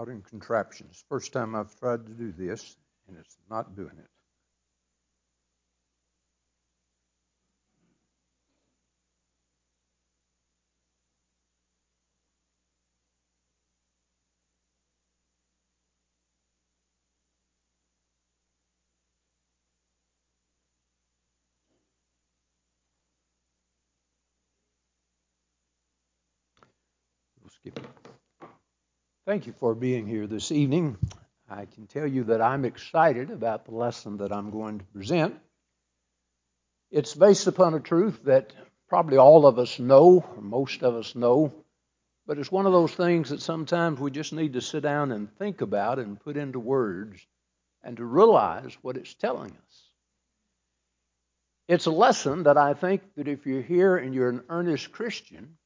modern contraptions. First time I've tried to do this, and it's not doing it. We'll skip it. Thank you for being here this evening. I can tell you that I'm excited about the lesson that I'm going to present. It's based upon a truth that probably all of us know, or most of us know, but it's one of those things that sometimes we just need to sit down and think about and put into words and to realize what it's telling us. It's a lesson that I think that if you're here and you're an earnest Christian,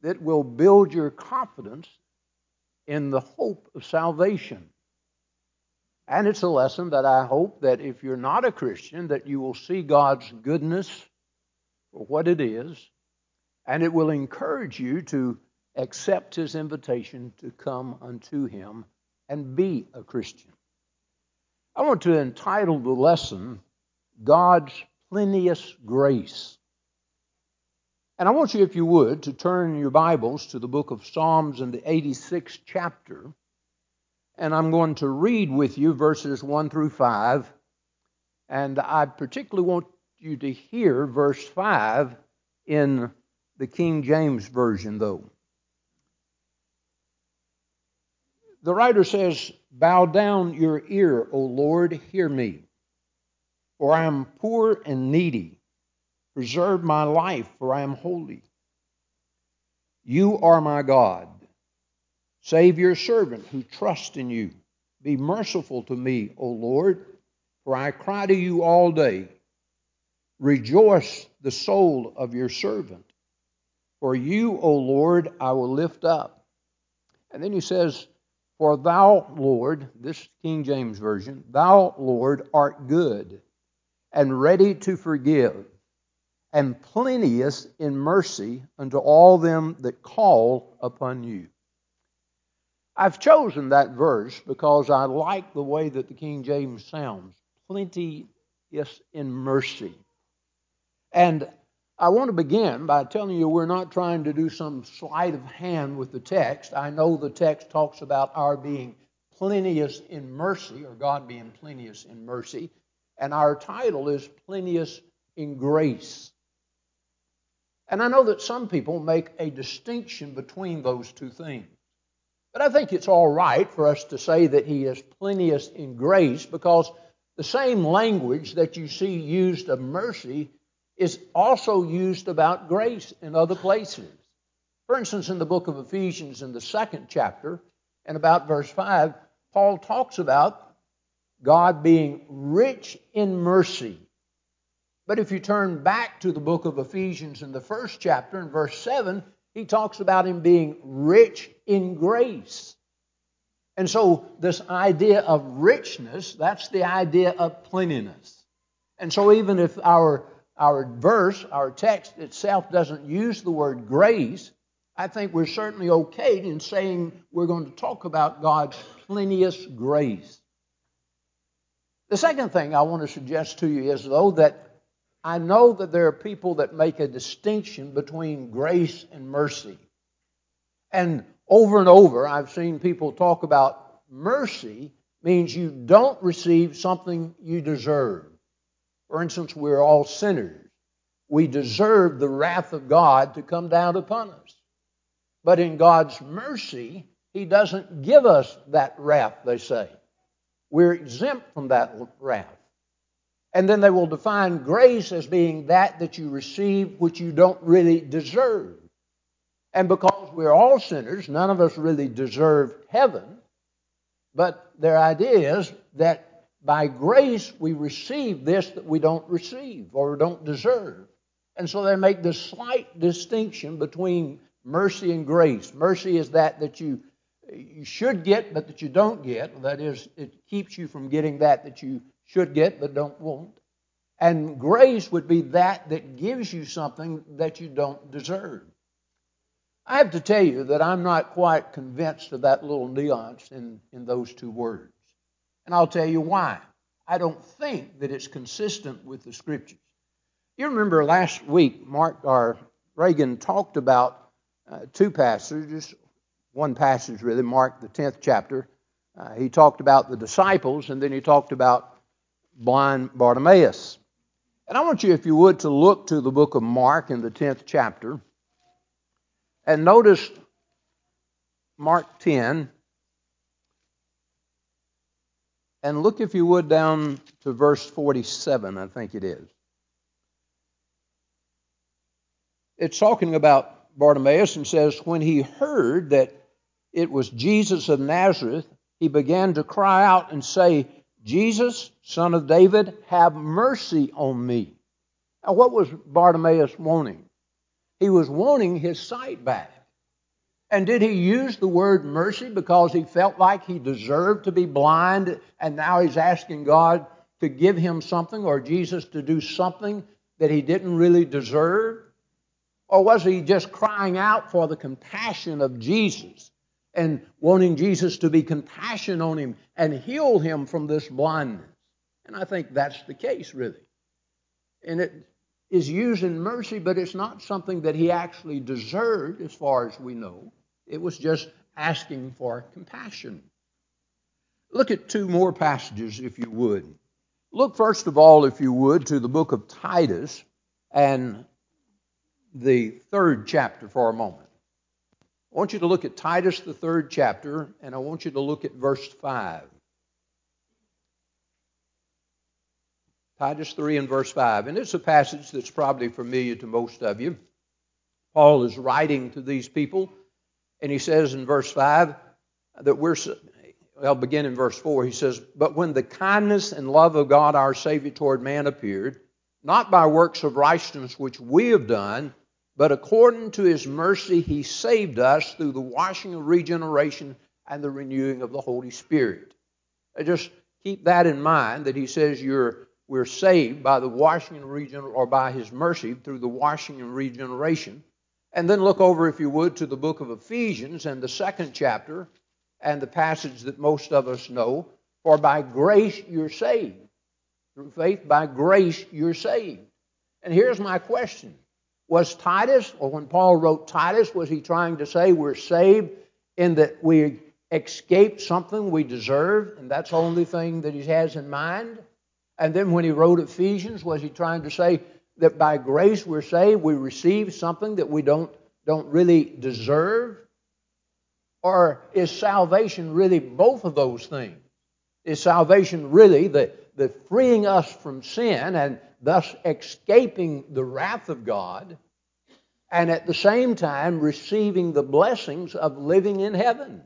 that will build your confidence in the hope of salvation. And it's a lesson that I hope that if you're not a Christian, that you will see God's goodness for what it is, and it will encourage you to accept his invitation to come unto him and be a Christian. I want to entitle the lesson God's Plenteous Grace. And I want you, if you would, to turn your Bibles to the book of Psalms in the 86th chapter. And I'm going to read with you verses 1 through 5. And I particularly want you to hear verse 5 in the King James Version, though. The writer says, Bow down your ear, O Lord, hear me, for I am poor and needy. Preserve my life, for I am holy. You are my God. Save your servant who trusts in you. Be merciful to me, O Lord, for I cry to you all day. Rejoice the soul of your servant. For you, O Lord, I will lift up. And then he says, For thou, Lord, this King James Version, thou, Lord, art good and ready to forgive and plenteous in mercy unto all them that call upon you. I've chosen that verse because I like the way that the King James sounds plenteous in mercy. And I want to begin by telling you we're not trying to do some sleight of hand with the text. I know the text talks about our being plenteous in mercy, or God being plenteous in mercy, and our title is plenteous in grace. And I know that some people make a distinction between those two things. But I think it's all right for us to say that he is plenteous in grace because the same language that you see used of mercy is also used about grace in other places. For instance, in the book of Ephesians, in the second chapter, and about verse 5, Paul talks about God being rich in mercy but if you turn back to the book of Ephesians in the first chapter, in verse 7, he talks about him being rich in grace. And so, this idea of richness, that's the idea of plentiness. And so, even if our, our verse, our text itself doesn't use the word grace, I think we're certainly okay in saying we're going to talk about God's plenteous grace. The second thing I want to suggest to you is, though, that I know that there are people that make a distinction between grace and mercy. And over and over, I've seen people talk about mercy means you don't receive something you deserve. For instance, we're all sinners. We deserve the wrath of God to come down upon us. But in God's mercy, He doesn't give us that wrath, they say. We're exempt from that wrath. And then they will define grace as being that that you receive which you don't really deserve. And because we're all sinners, none of us really deserve heaven. But their idea is that by grace we receive this that we don't receive or don't deserve. And so they make this slight distinction between mercy and grace. Mercy is that that you you should get but that you don't get. That is, it keeps you from getting that that you should get but don't want. And grace would be that that gives you something that you don't deserve. I have to tell you that I'm not quite convinced of that little nuance in, in those two words. And I'll tell you why. I don't think that it's consistent with the scriptures. You remember last week, Mark or Reagan talked about uh, two passages, one passage really, Mark the 10th chapter. Uh, he talked about the disciples, and then he talked about blind Bartimaeus. And I want you, if you would, to look to the book of Mark in the 10th chapter. And notice Mark 10. And look, if you would, down to verse 47, I think it is. It's talking about Bartimaeus and says, When he heard that it was Jesus of Nazareth, he began to cry out and say, Jesus, son of David, have mercy on me. Now, what was Bartimaeus wanting? He was wanting his sight back. And did he use the word mercy because he felt like he deserved to be blind and now he's asking God to give him something or Jesus to do something that he didn't really deserve? Or was he just crying out for the compassion of Jesus and wanting Jesus to be compassionate on him and heal him from this blindness? And I think that's the case, really. And it is using mercy, but it's not something that he actually deserved, as far as we know. It was just asking for compassion. Look at two more passages, if you would. Look, first of all, if you would, to the book of Titus and the third chapter for a moment. I want you to look at Titus, the third chapter, and I want you to look at verse 5. Titus 3 and verse 5. And it's a passage that's probably familiar to most of you. Paul is writing to these people, and he says in verse 5 that we're, I'll begin in verse 4. He says, But when the kindness and love of God our Savior toward man appeared, not by works of righteousness which we have done, but according to his mercy he saved us through the washing of regeneration and the renewing of the Holy Spirit. Just keep that in mind that he says you're we're saved by the washing and regeneration, or by his mercy through the washing and regeneration. And then look over, if you would, to the book of Ephesians and the second chapter and the passage that most of us know. For by grace you're saved. Through faith, by grace you're saved. And here's my question Was Titus, or when Paul wrote Titus, was he trying to say we're saved in that we escaped something we deserve, and that's the only thing that he has in mind? And then when he wrote Ephesians, was he trying to say that by grace we're saved, we receive something that we don't, don't really deserve? Or is salvation really both of those things? Is salvation really the, the freeing us from sin and thus escaping the wrath of God, and at the same time receiving the blessings of living in heaven?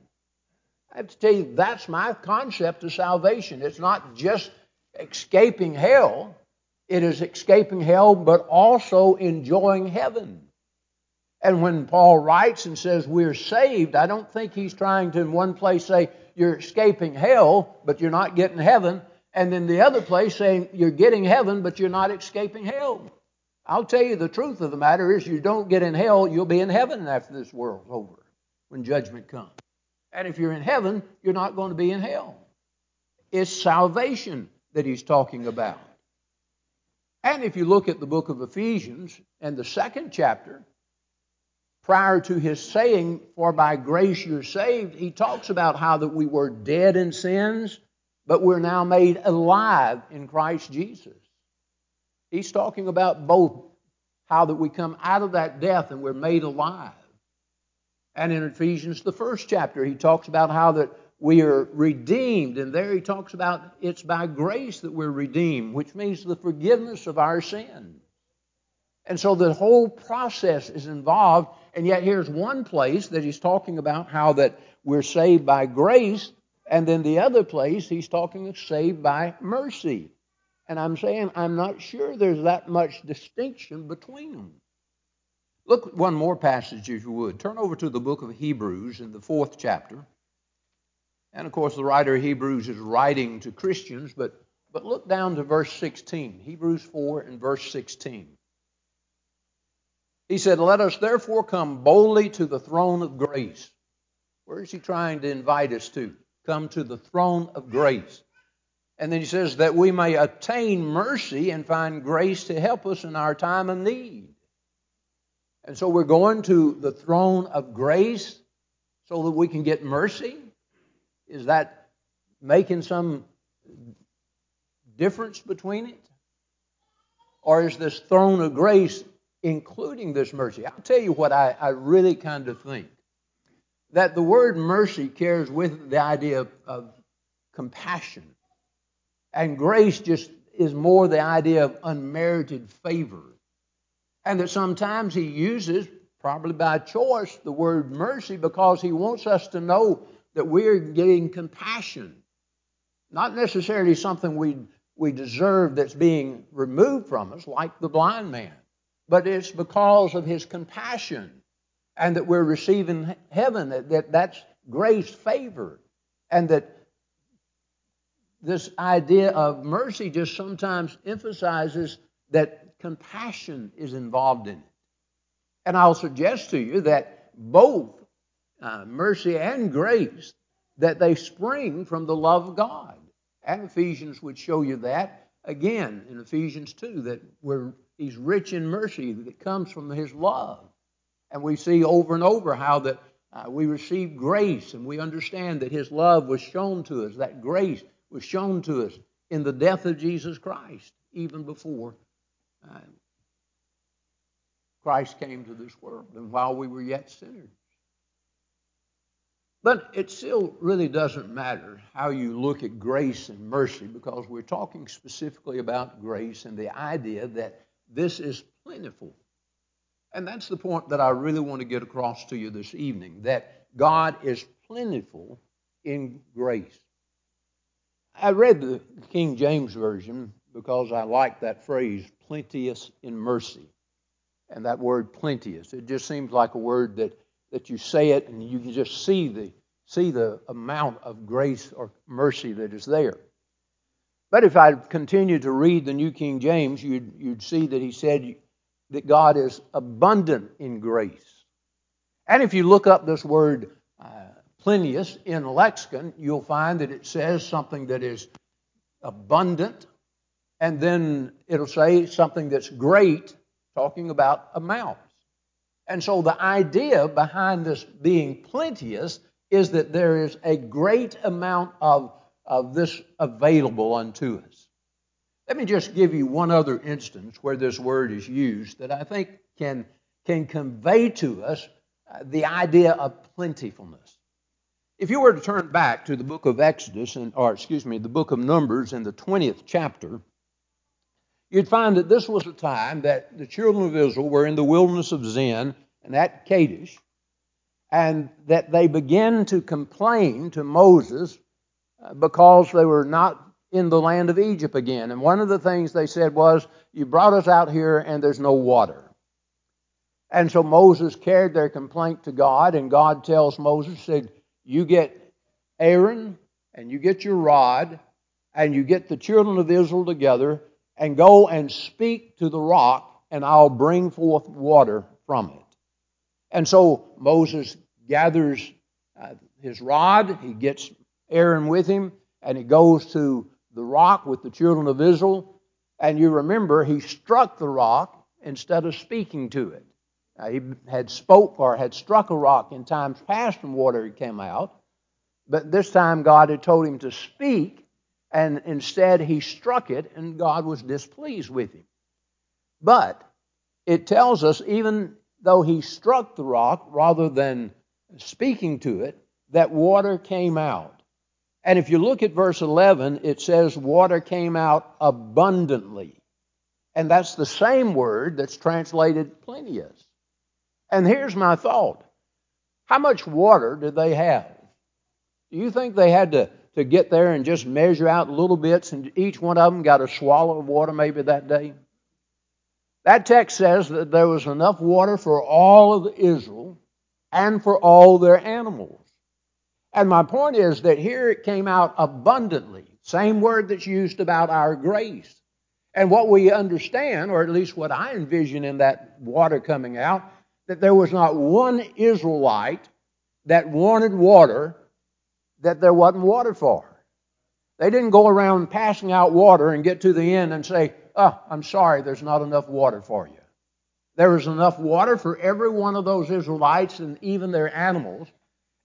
I have to tell you, that's my concept of salvation. It's not just escaping hell, it is escaping hell, but also enjoying heaven. And when Paul writes and says we're saved, I don't think he's trying to, in one place, say you're escaping hell, but you're not getting heaven, and then the other place saying you're getting heaven, but you're not escaping hell. I'll tell you the truth of the matter is you don't get in hell, you'll be in heaven after this world's over when judgment comes. And if you're in heaven, you're not going to be in hell. It's salvation that he's talking about. And if you look at the book of Ephesians and the second chapter, prior to his saying, For by grace you're saved, he talks about how that we were dead in sins, but we're now made alive in Christ Jesus. He's talking about both how that we come out of that death and we're made alive. And in Ephesians, the first chapter, he talks about how that we are redeemed. And there he talks about it's by grace that we're redeemed, which means the forgiveness of our sin. And so the whole process is involved. And yet here's one place that he's talking about how that we're saved by grace. And then the other place he's talking of saved by mercy. And I'm saying I'm not sure there's that much distinction between them. Look one more passage if you would. Turn over to the book of Hebrews in the fourth chapter. And of course, the writer of Hebrews is writing to Christians, but, but look down to verse 16, Hebrews 4 and verse 16. He said, Let us therefore come boldly to the throne of grace. Where is he trying to invite us to? Come to the throne of grace. And then he says, That we may attain mercy and find grace to help us in our time of need. And so we're going to the throne of grace so that we can get mercy. Is that making some difference between it? Or is this throne of grace including this mercy? I'll tell you what I, I really kind of think. That the word mercy carries with it the idea of, of compassion. And grace just is more the idea of unmerited favor. And that sometimes he uses, probably by choice, the word mercy because he wants us to know that we're getting compassion. Not necessarily something we, we deserve that's being removed from us, like the blind man, but it's because of his compassion and that we're receiving heaven, that, that that's grace, favor, and that this idea of mercy just sometimes emphasizes that compassion is involved in it. And I'll suggest to you that both uh, mercy and grace that they spring from the love of God. And Ephesians would show you that again in Ephesians 2 that we're, he's rich in mercy that comes from his love. And we see over and over how that uh, we receive grace and we understand that his love was shown to us, that grace was shown to us in the death of Jesus Christ, even before uh, Christ came to this world and while we were yet sinners. But it still really doesn't matter how you look at grace and mercy because we're talking specifically about grace and the idea that this is plentiful. And that's the point that I really want to get across to you this evening that God is plentiful in grace. I read the King James Version because I like that phrase, plenteous in mercy. And that word plenteous, it just seems like a word that, that you say it and you can just see the, see the amount of grace or mercy that is there. But if I continue to read the New King James, you'd, you'd see that he said that God is abundant in grace. And if you look up this word uh, plenteous in lexicon, you'll find that it says something that is abundant, and then it'll say something that's great, talking about amounts. And so the idea behind this being plenteous is that there is a great amount of, of this available unto us. Let me just give you one other instance where this word is used that I think can, can convey to us uh, the idea of plentifulness. If you were to turn back to the book of Exodus, and, or excuse me, the book of Numbers in the 20th chapter, you'd find that this was a time that the children of Israel were in the wilderness of Zin and at Kadesh, and that they began to complain to Moses uh, because they were not in the land of Egypt again. And one of the things they said was, You brought us out here and there's no water. And so Moses carried their complaint to God, and God tells Moses, said, you get Aaron and you get your rod and you get the children of Israel together and go and speak to the rock, and I'll bring forth water from it. And so Moses gathers uh, his rod, he gets Aaron with him, and he goes to the rock with the children of Israel. And you remember, he struck the rock instead of speaking to it. Uh, he had spoke or had struck a rock in times past and water came out. But this time God had told him to speak, and instead he struck it, and God was displeased with him. But it tells us, even though he struck the rock rather than speaking to it, that water came out. And if you look at verse 11, it says water came out abundantly. And that's the same word that's translated plenteous. And here's my thought how much water did they have? Do you think they had to, to get there and just measure out little bits and each one of them got a swallow of water maybe that day? That text says that there was enough water for all of Israel and for all their animals. And my point is that here it came out abundantly. Same word that's used about our grace. And what we understand, or at least what I envision in that water coming out, that there was not one Israelite that wanted water that there wasn't water for. They didn't go around passing out water and get to the end and say, Oh, I'm sorry, there's not enough water for you. There was enough water for every one of those Israelites and even their animals.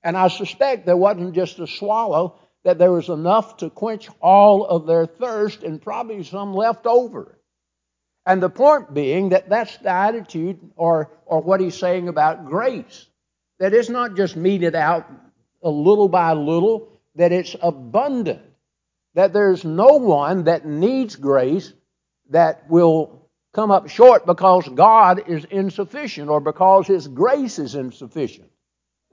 And I suspect there wasn't just a swallow, that there was enough to quench all of their thirst and probably some left over. And the point being that that's the attitude or, or what he's saying about grace. That it's not just meted out a little by little, that it's abundant. That there's no one that needs grace that will come up short because God is insufficient or because His grace is insufficient.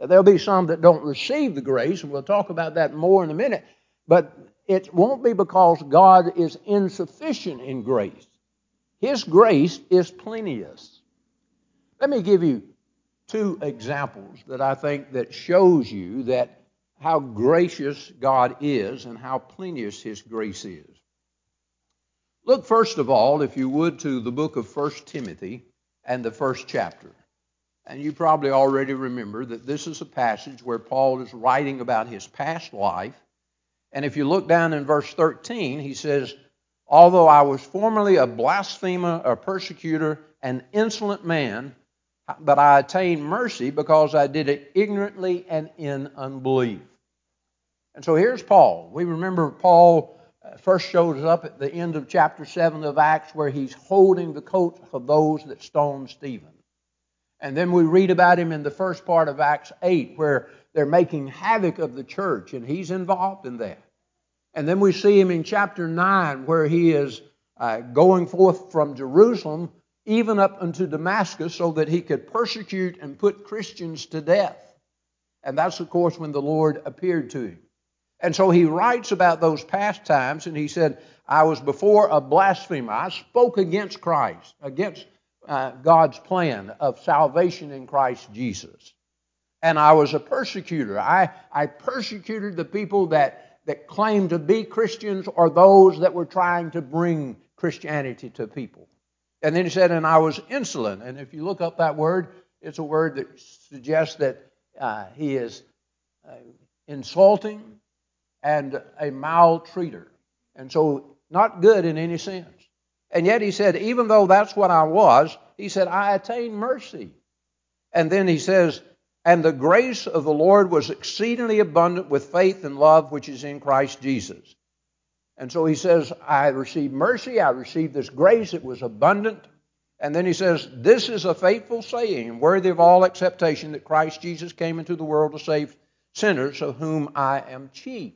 There'll be some that don't receive the grace, and we'll talk about that more in a minute, but it won't be because God is insufficient in grace. His grace is plenteous. Let me give you two examples that I think that shows you that how gracious God is and how plenteous his grace is. Look first of all, if you would, to the book of 1 Timothy and the first chapter. And you probably already remember that this is a passage where Paul is writing about his past life. And if you look down in verse 13, he says, Although I was formerly a blasphemer, a persecutor, an insolent man, but I attained mercy because I did it ignorantly and in unbelief. And so here's Paul. We remember Paul uh, first shows up at the end of chapter 7 of Acts where he's holding the coat of those that stoned Stephen. And then we read about him in the first part of Acts 8, where they're making havoc of the church, and he's involved in that. And then we see him in chapter 9, where he is uh, going forth from Jerusalem, even up unto Damascus, so that he could persecute and put Christians to death. And that's, of course, when the Lord appeared to him. And so he writes about those past times, and he said, I was before a blasphemer. I spoke against Christ, against uh, God's plan of salvation in Christ Jesus. And I was a persecutor. I, I persecuted the people that, that claimed to be Christians or those that were trying to bring Christianity to people. And then he said, and I was insolent. And if you look up that word, it's a word that suggests that uh, he is uh, insulting and a maltreater. And so, not good in any sense. And yet he said, even though that's what I was, he said, I attained mercy. And then he says, and the grace of the Lord was exceedingly abundant with faith and love which is in Christ Jesus. And so he says, I received mercy, I received this grace, it was abundant. And then he says, This is a faithful saying worthy of all acceptation that Christ Jesus came into the world to save sinners, of whom I am chief.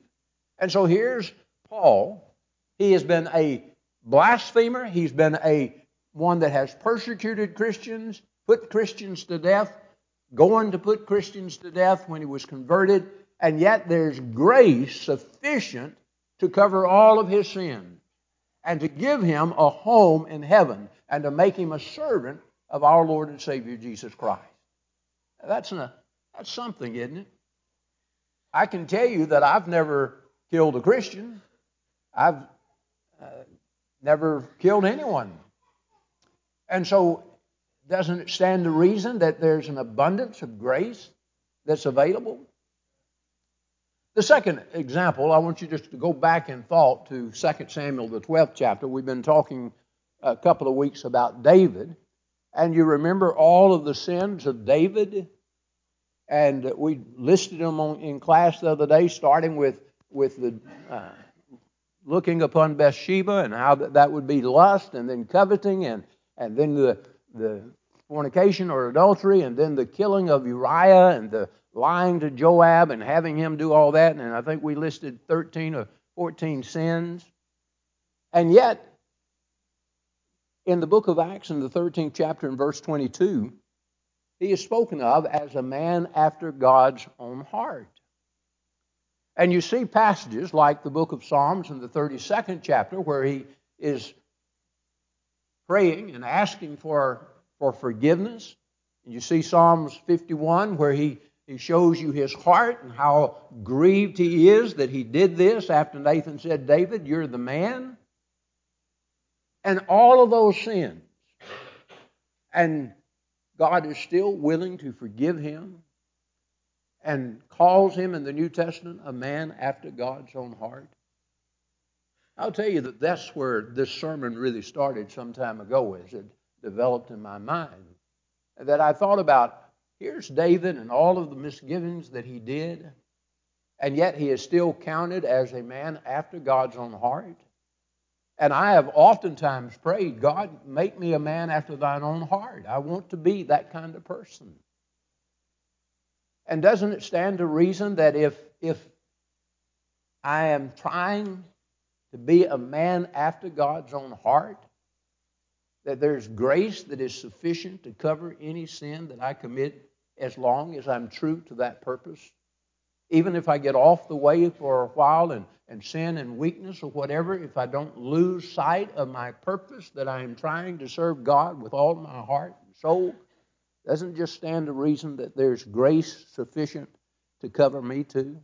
And so here's Paul. He has been a blasphemer. He's been a one that has persecuted Christians, put Christians to death, going to put Christians to death when he was converted, and yet there's grace sufficient to cover all of his sins and to give him a home in heaven and to make him a servant of our Lord and Savior Jesus Christ. That's, a, that's something, isn't it? I can tell you that I've never killed a Christian. I've uh, never killed anyone. And so, doesn't it stand to reason that there's an abundance of grace that's available? The second example, I want you just to go back in thought to 2 Samuel, the 12th chapter. We've been talking a couple of weeks about David, and you remember all of the sins of David, and we listed them on, in class the other day, starting with with the uh, looking upon Bathsheba and how that, that would be lust and then coveting and, and then the, the fornication or adultery and then the killing of Uriah and the lying to Joab and having him do all that. And I think we listed 13 or 14 sins. And yet, in the book of Acts, in the 13th chapter, in verse 22, he is spoken of as a man after God's own heart. And you see passages like the book of Psalms in the 32nd chapter where he is praying and asking for, for forgiveness. And you see Psalms 51 where he, he shows you his heart and how grieved he is that he did this after Nathan said, David, you're the man. and all of those sins. And God is still willing to forgive him and calls him in the New Testament a man after God's own heart. I'll tell you that that's where this sermon really started some time ago as it developed in my mind. That I thought about here's David and all of the misgivings that he did, and yet he is still counted as a man after God's own heart. And I have oftentimes prayed, God, make me a man after thine own heart. I want to be that kind of person. And doesn't it stand to reason that if, if I am trying to be a man after God's own heart, that there's grace that is sufficient to cover any sin that I commit as long as I'm true to that purpose? Even if I get off the way for a while and, and sin and weakness or whatever, if I don't lose sight of my purpose that I am trying to serve God with all my heart and soul, doesn't just stand to reason that there's grace sufficient to cover me too?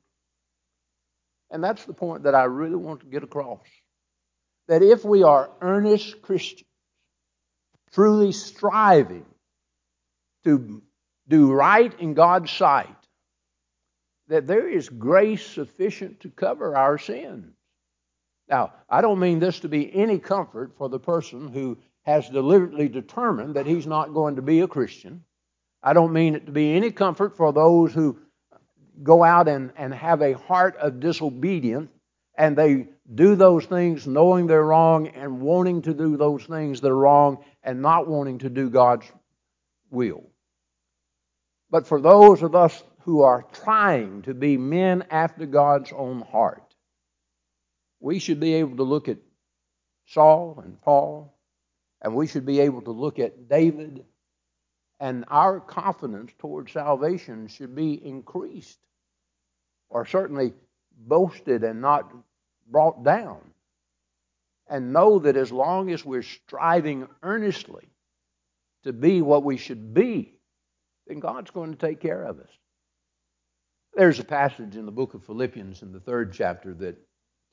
And that's the point that I really want to get across. That if we are earnest Christians, truly striving to do right in God's sight, that there is grace sufficient to cover our sins. Now, I don't mean this to be any comfort for the person who has deliberately determined that he's not going to be a Christian. I don't mean it to be any comfort for those who go out and, and have a heart of disobedience and they do those things knowing they're wrong and wanting to do those things that are wrong and not wanting to do God's will. But for those of us who are trying to be men after God's own heart, we should be able to look at Saul and Paul, and we should be able to look at David, and our confidence toward salvation should be increased or certainly boasted and not brought down. And know that as long as we're striving earnestly to be what we should be, then God's going to take care of us. There's a passage in the book of Philippians in the third chapter that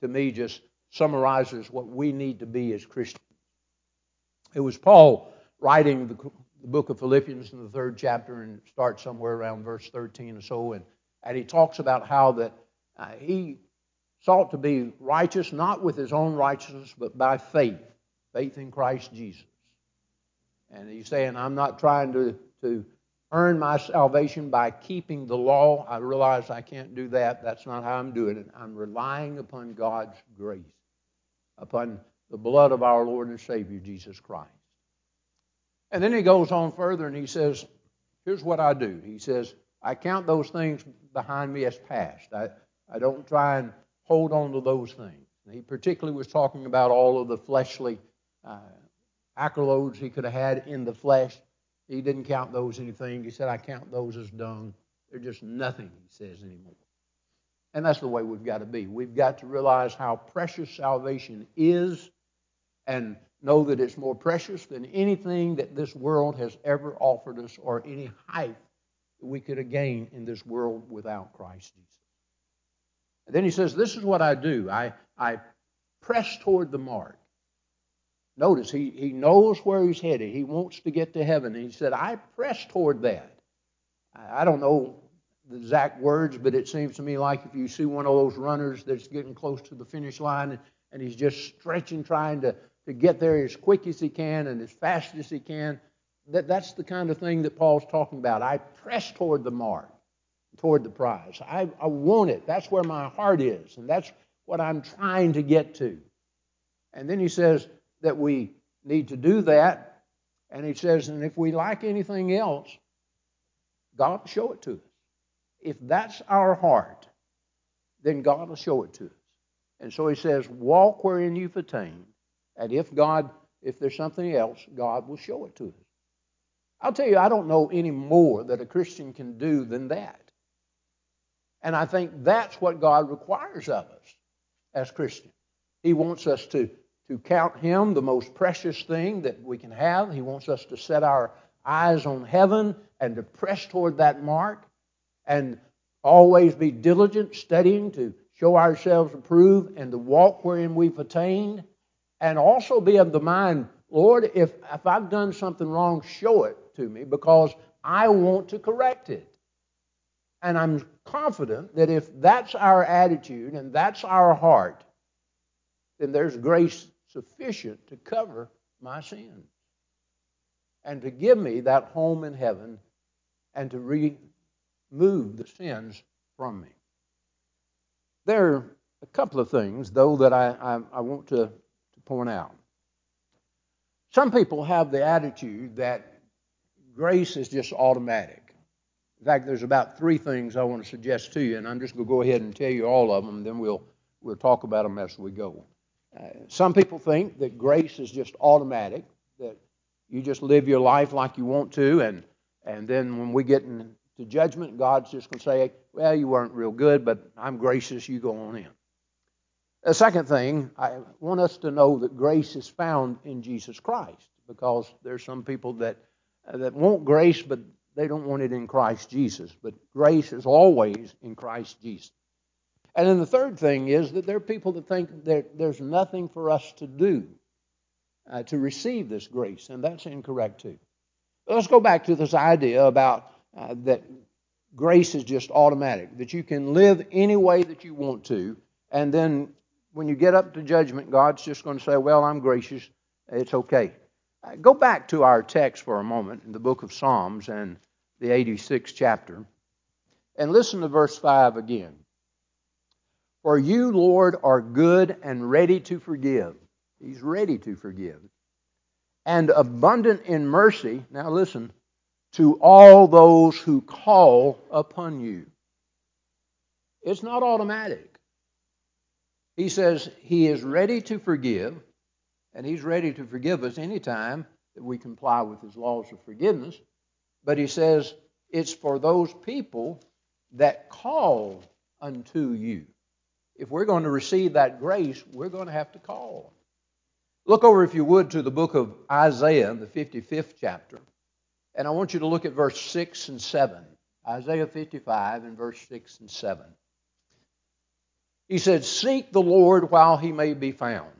to me just summarizes what we need to be as Christians. It was Paul writing the, the book of Philippians in the third chapter and starts somewhere around verse 13 or so. And and he talks about how that uh, he sought to be righteous not with his own righteousness, but by faith, faith in Christ Jesus. And he's saying, I'm not trying to, to earn my salvation by keeping the law. I realize I can't do that. That's not how I'm doing it. I'm relying upon God's grace, upon the blood of our Lord and Savior, Jesus Christ. And then he goes on further and he says, Here's what I do. He says, I count those things behind me as past. I, I don't try and hold on to those things. He particularly was talking about all of the fleshly uh, accolades he could have had in the flesh. He didn't count those anything. He said, I count those as dung. They're just nothing, he says, anymore. And that's the way we've got to be. We've got to realize how precious salvation is and know that it's more precious than anything that this world has ever offered us or any height that we could gain in this world without Christ Jesus. And then he says, This is what I do. I, I press toward the mark. Notice he, he knows where he's headed. He wants to get to heaven. And he said, I press toward that. I, I don't know the exact words, but it seems to me like if you see one of those runners that's getting close to the finish line and, and he's just stretching, trying to, to get there as quick as he can and as fast as he can, that, that's the kind of thing that Paul's talking about. I press toward the mark, toward the prize. I, I want it. That's where my heart is, and that's what I'm trying to get to. And then he says that we need to do that. And he says, and if we like anything else, God will show it to us. If that's our heart, then God will show it to us. And so he says, walk wherein you've attained. And if God, if there's something else, God will show it to us. I'll tell you, I don't know any more that a Christian can do than that. And I think that's what God requires of us as Christians. He wants us to, to count Him the most precious thing that we can have. He wants us to set our eyes on heaven and to press toward that mark and always be diligent, studying to show ourselves approved and to walk wherein we've attained and also be of the mind, Lord, if, if I've done something wrong, show it to me because I want to correct it. And I'm confident that if that's our attitude and that's our heart, then there's grace sufficient to cover my sins and to give me that home in heaven and to remove the sins from me. There are a couple of things, though, that I, I, I want to, to point out. Some people have the attitude that grace is just automatic. In fact, there's about three things I want to suggest to you, and I'm just going to go ahead and tell you all of them, then we'll, we'll talk about them as we go. Uh, some people think that grace is just automatic, that you just live your life like you want to, and, and then when we get into judgment, God's just going to say, Well, you weren't real good, but I'm gracious, you go on in. The second thing, I want us to know that grace is found in Jesus Christ because there's some people that, that want grace, but they don't want it in Christ Jesus. But grace is always in Christ Jesus. And then the third thing is that there are people that think that there's nothing for us to do uh, to receive this grace, and that's incorrect too. Let's go back to this idea about uh, that grace is just automatic, that you can live any way that you want to, and then when you get up to judgment, God's just going to say, Well, I'm gracious, it's okay. Uh, go back to our text for a moment in the book of Psalms and the 86th chapter, and listen to verse 5 again. For you, Lord, are good and ready to forgive He's ready to forgive. And abundant in mercy, now listen, to all those who call upon you. It's not automatic. He says he is ready to forgive, and he's ready to forgive us anytime that we comply with his laws of forgiveness. But he says it's for those people that call unto you. If we're going to receive that grace, we're going to have to call. Look over, if you would, to the book of Isaiah, the 55th chapter. And I want you to look at verse 6 and 7. Isaiah 55 and verse 6 and 7. He said, Seek the Lord while he may be found,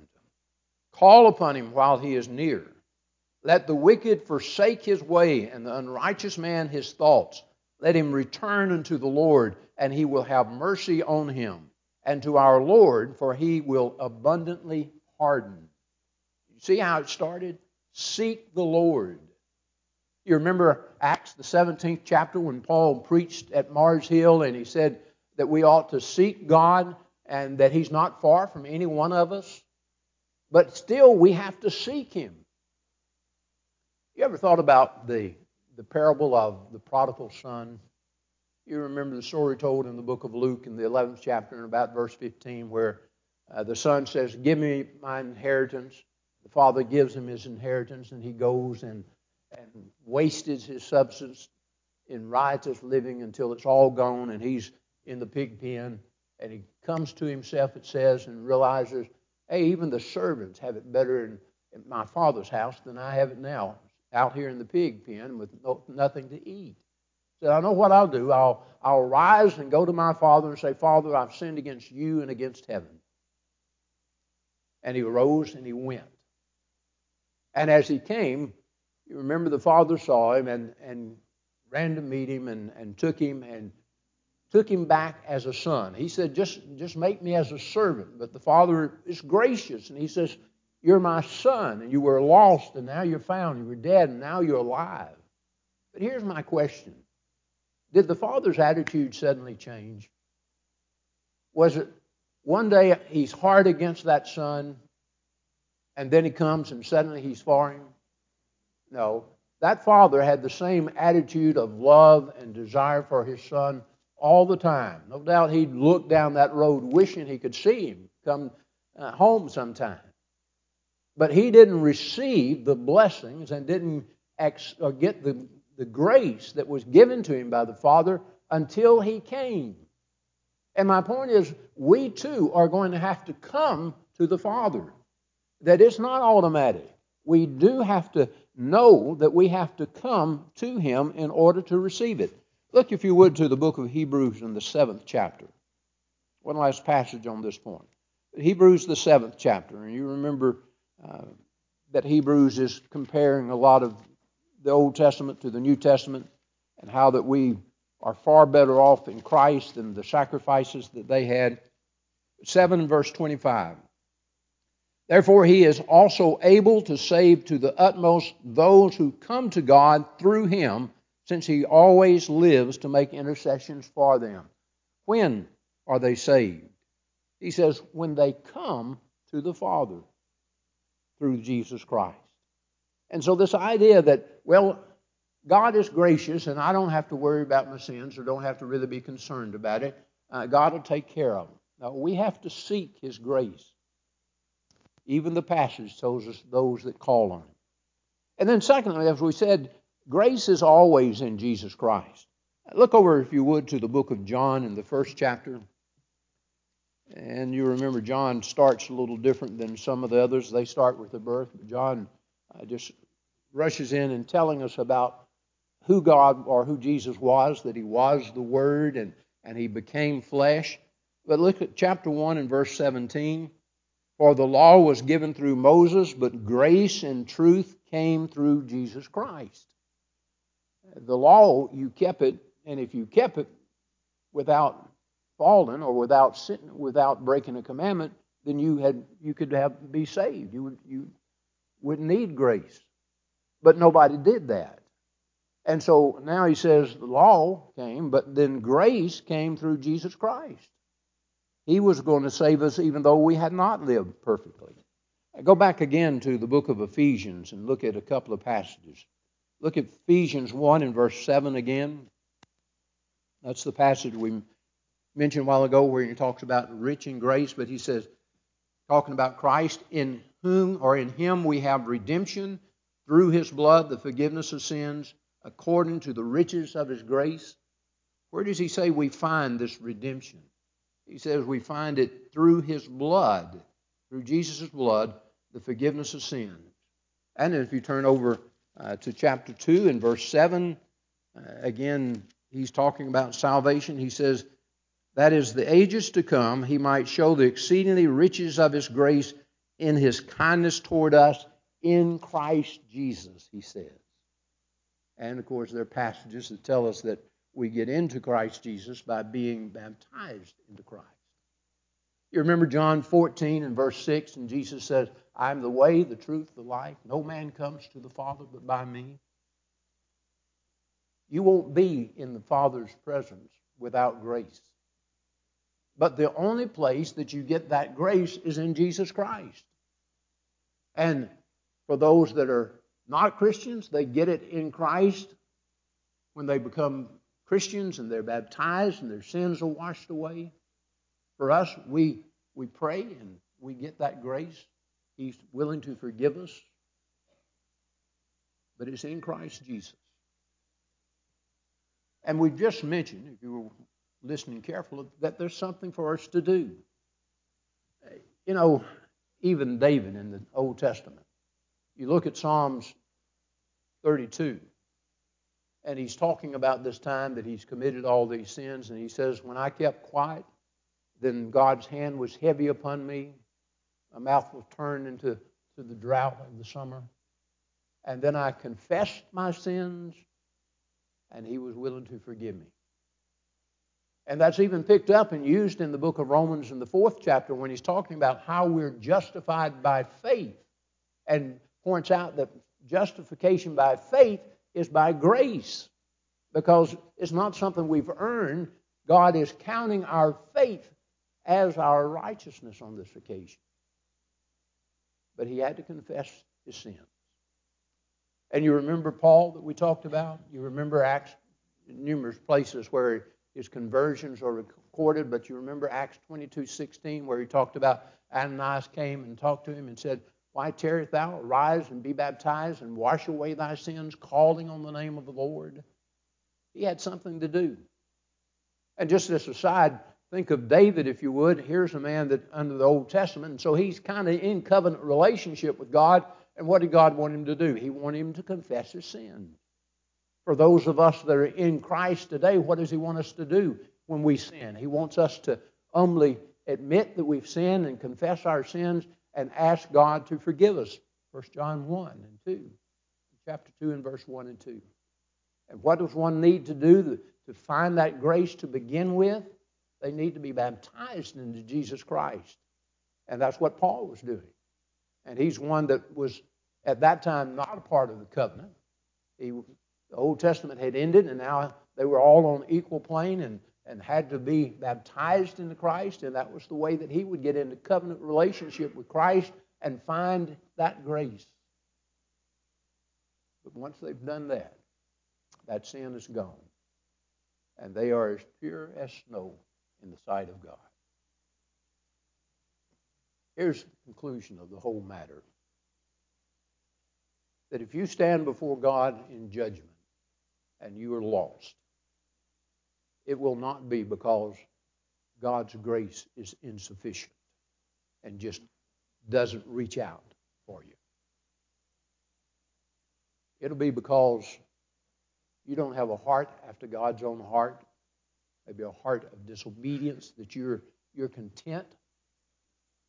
call upon him while he is near. Let the wicked forsake his way, and the unrighteous man his thoughts. Let him return unto the Lord, and he will have mercy on him, and to our Lord, for he will abundantly pardon. See how it started? Seek the Lord. You remember Acts, the 17th chapter, when Paul preached at Mars Hill and he said that we ought to seek God and that He's not far from any one of us? But still, we have to seek Him. You ever thought about the, the parable of the prodigal son? You remember the story told in the book of Luke in the 11th chapter and about verse 15 where uh, the son says, Give me my inheritance. The father gives him his inheritance, and he goes and, and wastes his substance in riotous living until it's all gone, and he's in the pig pen. And he comes to himself, it says, and realizes, hey, even the servants have it better in, in my father's house than I have it now, out here in the pig pen with no, nothing to eat. He Said, I know what I'll do. I'll, I'll rise and go to my father and say, Father, I've sinned against you and against heaven. And he arose and he went. And as he came, you remember the father saw him and, and ran to meet him and, and took him and took him back as a son. He said, just, just make me as a servant. But the father is gracious and he says, You're my son, and you were lost, and now you're found. You were dead, and now you're alive. But here's my question Did the father's attitude suddenly change? Was it one day he's hard against that son, and then he comes and suddenly he's for him? No. That father had the same attitude of love and desire for his son all the time. No doubt he'd look down that road wishing he could see him come uh, home sometime. But he didn't receive the blessings and didn't ex- or get the, the grace that was given to him by the Father until he came. And my point is, we too are going to have to come to the Father that it's not automatic. We do have to know that we have to come to Him in order to receive it. Look, if you would, to the book of Hebrews in the seventh chapter. One last passage on this point. Hebrews, the seventh chapter. And you remember uh, that Hebrews is comparing a lot of the Old Testament to the New Testament and how that we are far better off in Christ than the sacrifices that they had. 7 verse 25. Therefore, he is also able to save to the utmost those who come to God through him, since he always lives to make intercessions for them. When are they saved? He says, when they come to the Father through Jesus Christ. And so, this idea that, well, God is gracious and I don't have to worry about my sins or don't have to really be concerned about it, uh, God will take care of them. Now, we have to seek His grace. Even the passage tells us those that call on Him. And then, secondly, as we said, grace is always in Jesus Christ. Look over, if you would, to the book of John in the first chapter. And you remember John starts a little different than some of the others. They start with the birth. But John uh, just rushes in and telling us about who God or who Jesus was, that he was the Word and, and he became flesh. But look at chapter 1 and verse 17. For the law was given through Moses, but grace and truth came through Jesus Christ. The law, you kept it, and if you kept it without falling or without sin, without breaking a commandment, then you had you could have be saved. You would you wouldn't need grace. But nobody did that. And so now he says the law came, but then grace came through Jesus Christ. He was going to save us even though we had not lived perfectly. Go back again to the book of Ephesians and look at a couple of passages. Look at Ephesians 1 and verse 7 again. That's the passage we mentioned a while ago where he talks about rich in grace, but he says, talking about Christ, in whom or in him we have redemption through his blood, the forgiveness of sins, according to the riches of his grace. Where does he say we find this redemption? He says we find it through his blood, through Jesus' blood, the forgiveness of sins. And if you turn over uh, to chapter 2 and verse 7, uh, again, he's talking about salvation. He says, That is, the ages to come, he might show the exceedingly riches of his grace in his kindness toward us in Christ Jesus, he says. And of course, there are passages that tell us that we get into Christ Jesus by being baptized into Christ. You remember John 14 and verse 6, and Jesus says, I am the way, the truth, the life. No man comes to the Father but by me. You won't be in the Father's presence without grace. But the only place that you get that grace is in Jesus Christ. And for those that are not Christians, they get it in Christ when they become Christians and they're baptized and their sins are washed away. For us, we, we pray and we get that grace. He's willing to forgive us. But it's in Christ Jesus. And we've just mentioned, if you were listening carefully, that there's something for us to do. You know, even David in the Old Testament, you look at Psalms 32, and he's talking about this time that he's committed all these sins, and he says, When I kept quiet, then God's hand was heavy upon me. My mouth was turned into to the drought of the summer. And then I confessed my sins, and he was willing to forgive me. And that's even picked up and used in the book of Romans in the fourth chapter when he's talking about how we're justified by faith and points out that justification by faith is by grace because it's not something we've earned. God is counting our faith as our righteousness on this occasion. But he had to confess his sins. And you remember Paul that we talked about? You remember Acts, numerous places where his conversions are recorded, but you remember Acts 22 16, where he talked about Ananias came and talked to him and said, why tarriest thou? Arise and be baptized and wash away thy sins, calling on the name of the Lord. He had something to do. And just as aside, think of David, if you would. Here's a man that under the Old Testament, and so he's kind of in covenant relationship with God. And what did God want him to do? He wanted him to confess his sin. For those of us that are in Christ today, what does he want us to do when we sin? He wants us to humbly admit that we've sinned and confess our sins and ask God to forgive us. 1 John 1 and 2, chapter 2 and verse 1 and 2. And what does one need to do to find that grace to begin with? They need to be baptized into Jesus Christ. And that's what Paul was doing. And he's one that was at that time not a part of the covenant. He, the Old Testament had ended, and now they were all on equal plane and, and had to be baptized into Christ. And that was the way that he would get into covenant relationship with Christ and find that grace. But once they've done that, that sin is gone. And they are as pure as snow in the sight of God. Here's the conclusion of the whole matter that if you stand before God in judgment and you are lost, it will not be because God's grace is insufficient and just doesn't reach out for you. It'll be because you don't have a heart after God's own heart, maybe a heart of disobedience, that you're, you're content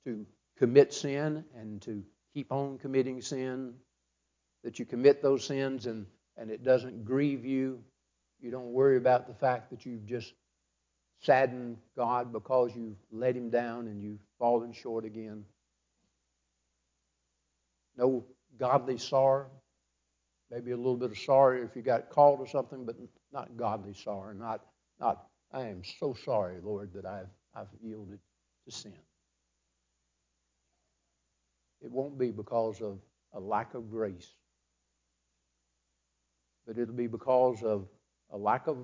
to commit sin and to keep on committing sin, that you commit those sins and, and it doesn't grieve you. You don't worry about the fact that you've just saddened God because you've let Him down and you've fallen short again. No godly sorrow. Maybe a little bit of sorrow if you got called or something, but not godly sorrow. Not, not I am so sorry, Lord, that I've, I've yielded to sin. It won't be because of a lack of grace, but it'll be because of a lack of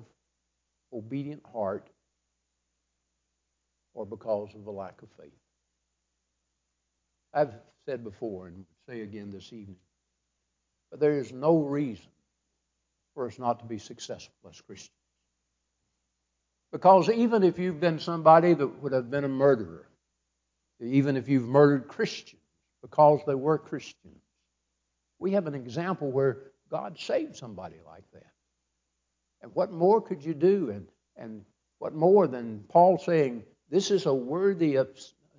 obedient heart or because of a lack of faith. I've said before and say again this evening, but there is no reason for us not to be successful as Christians. Because even if you've been somebody that would have been a murderer, even if you've murdered Christians because they were Christians, we have an example where God saved somebody like that. And what more could you do? And, and what more than Paul saying, this is a worthy of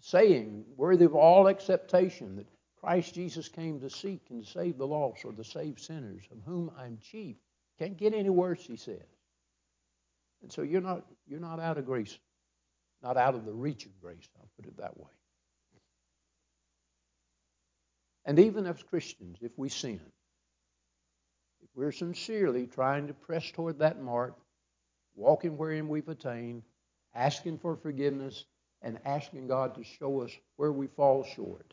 saying, worthy of all acceptation, that Christ Jesus came to seek and save the lost or to save sinners, of whom I'm chief. Can't get any worse, he says. And so you're not you're not out of grace, not out of the reach of grace, I'll put it that way. And even as Christians, if we sin, if we're sincerely trying to press toward that mark, walking wherein we've attained, asking for forgiveness, and asking God to show us where we fall short,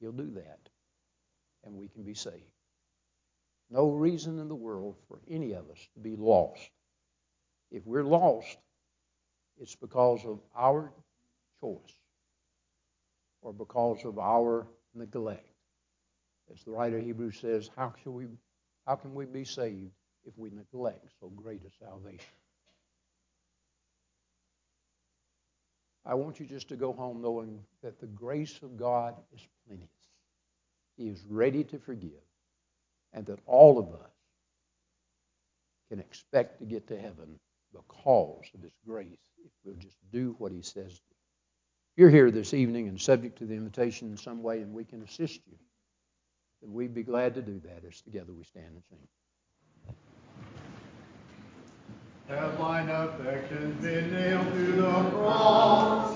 He'll do that, and we can be saved. No reason in the world for any of us to be lost. If we're lost, it's because of our choice or because of our neglect. As the writer of Hebrews says, how can we, how can we be saved if we neglect so great a salvation? I want you just to go home knowing that the grace of God is plenteous. He is ready to forgive, and that all of us can expect to get to heaven because of His grace if we'll just do what He says. You're here this evening and subject to the invitation in some way, and we can assist you. Then we'd be glad to do that as together we stand and sing. Affections been nailed to the cross?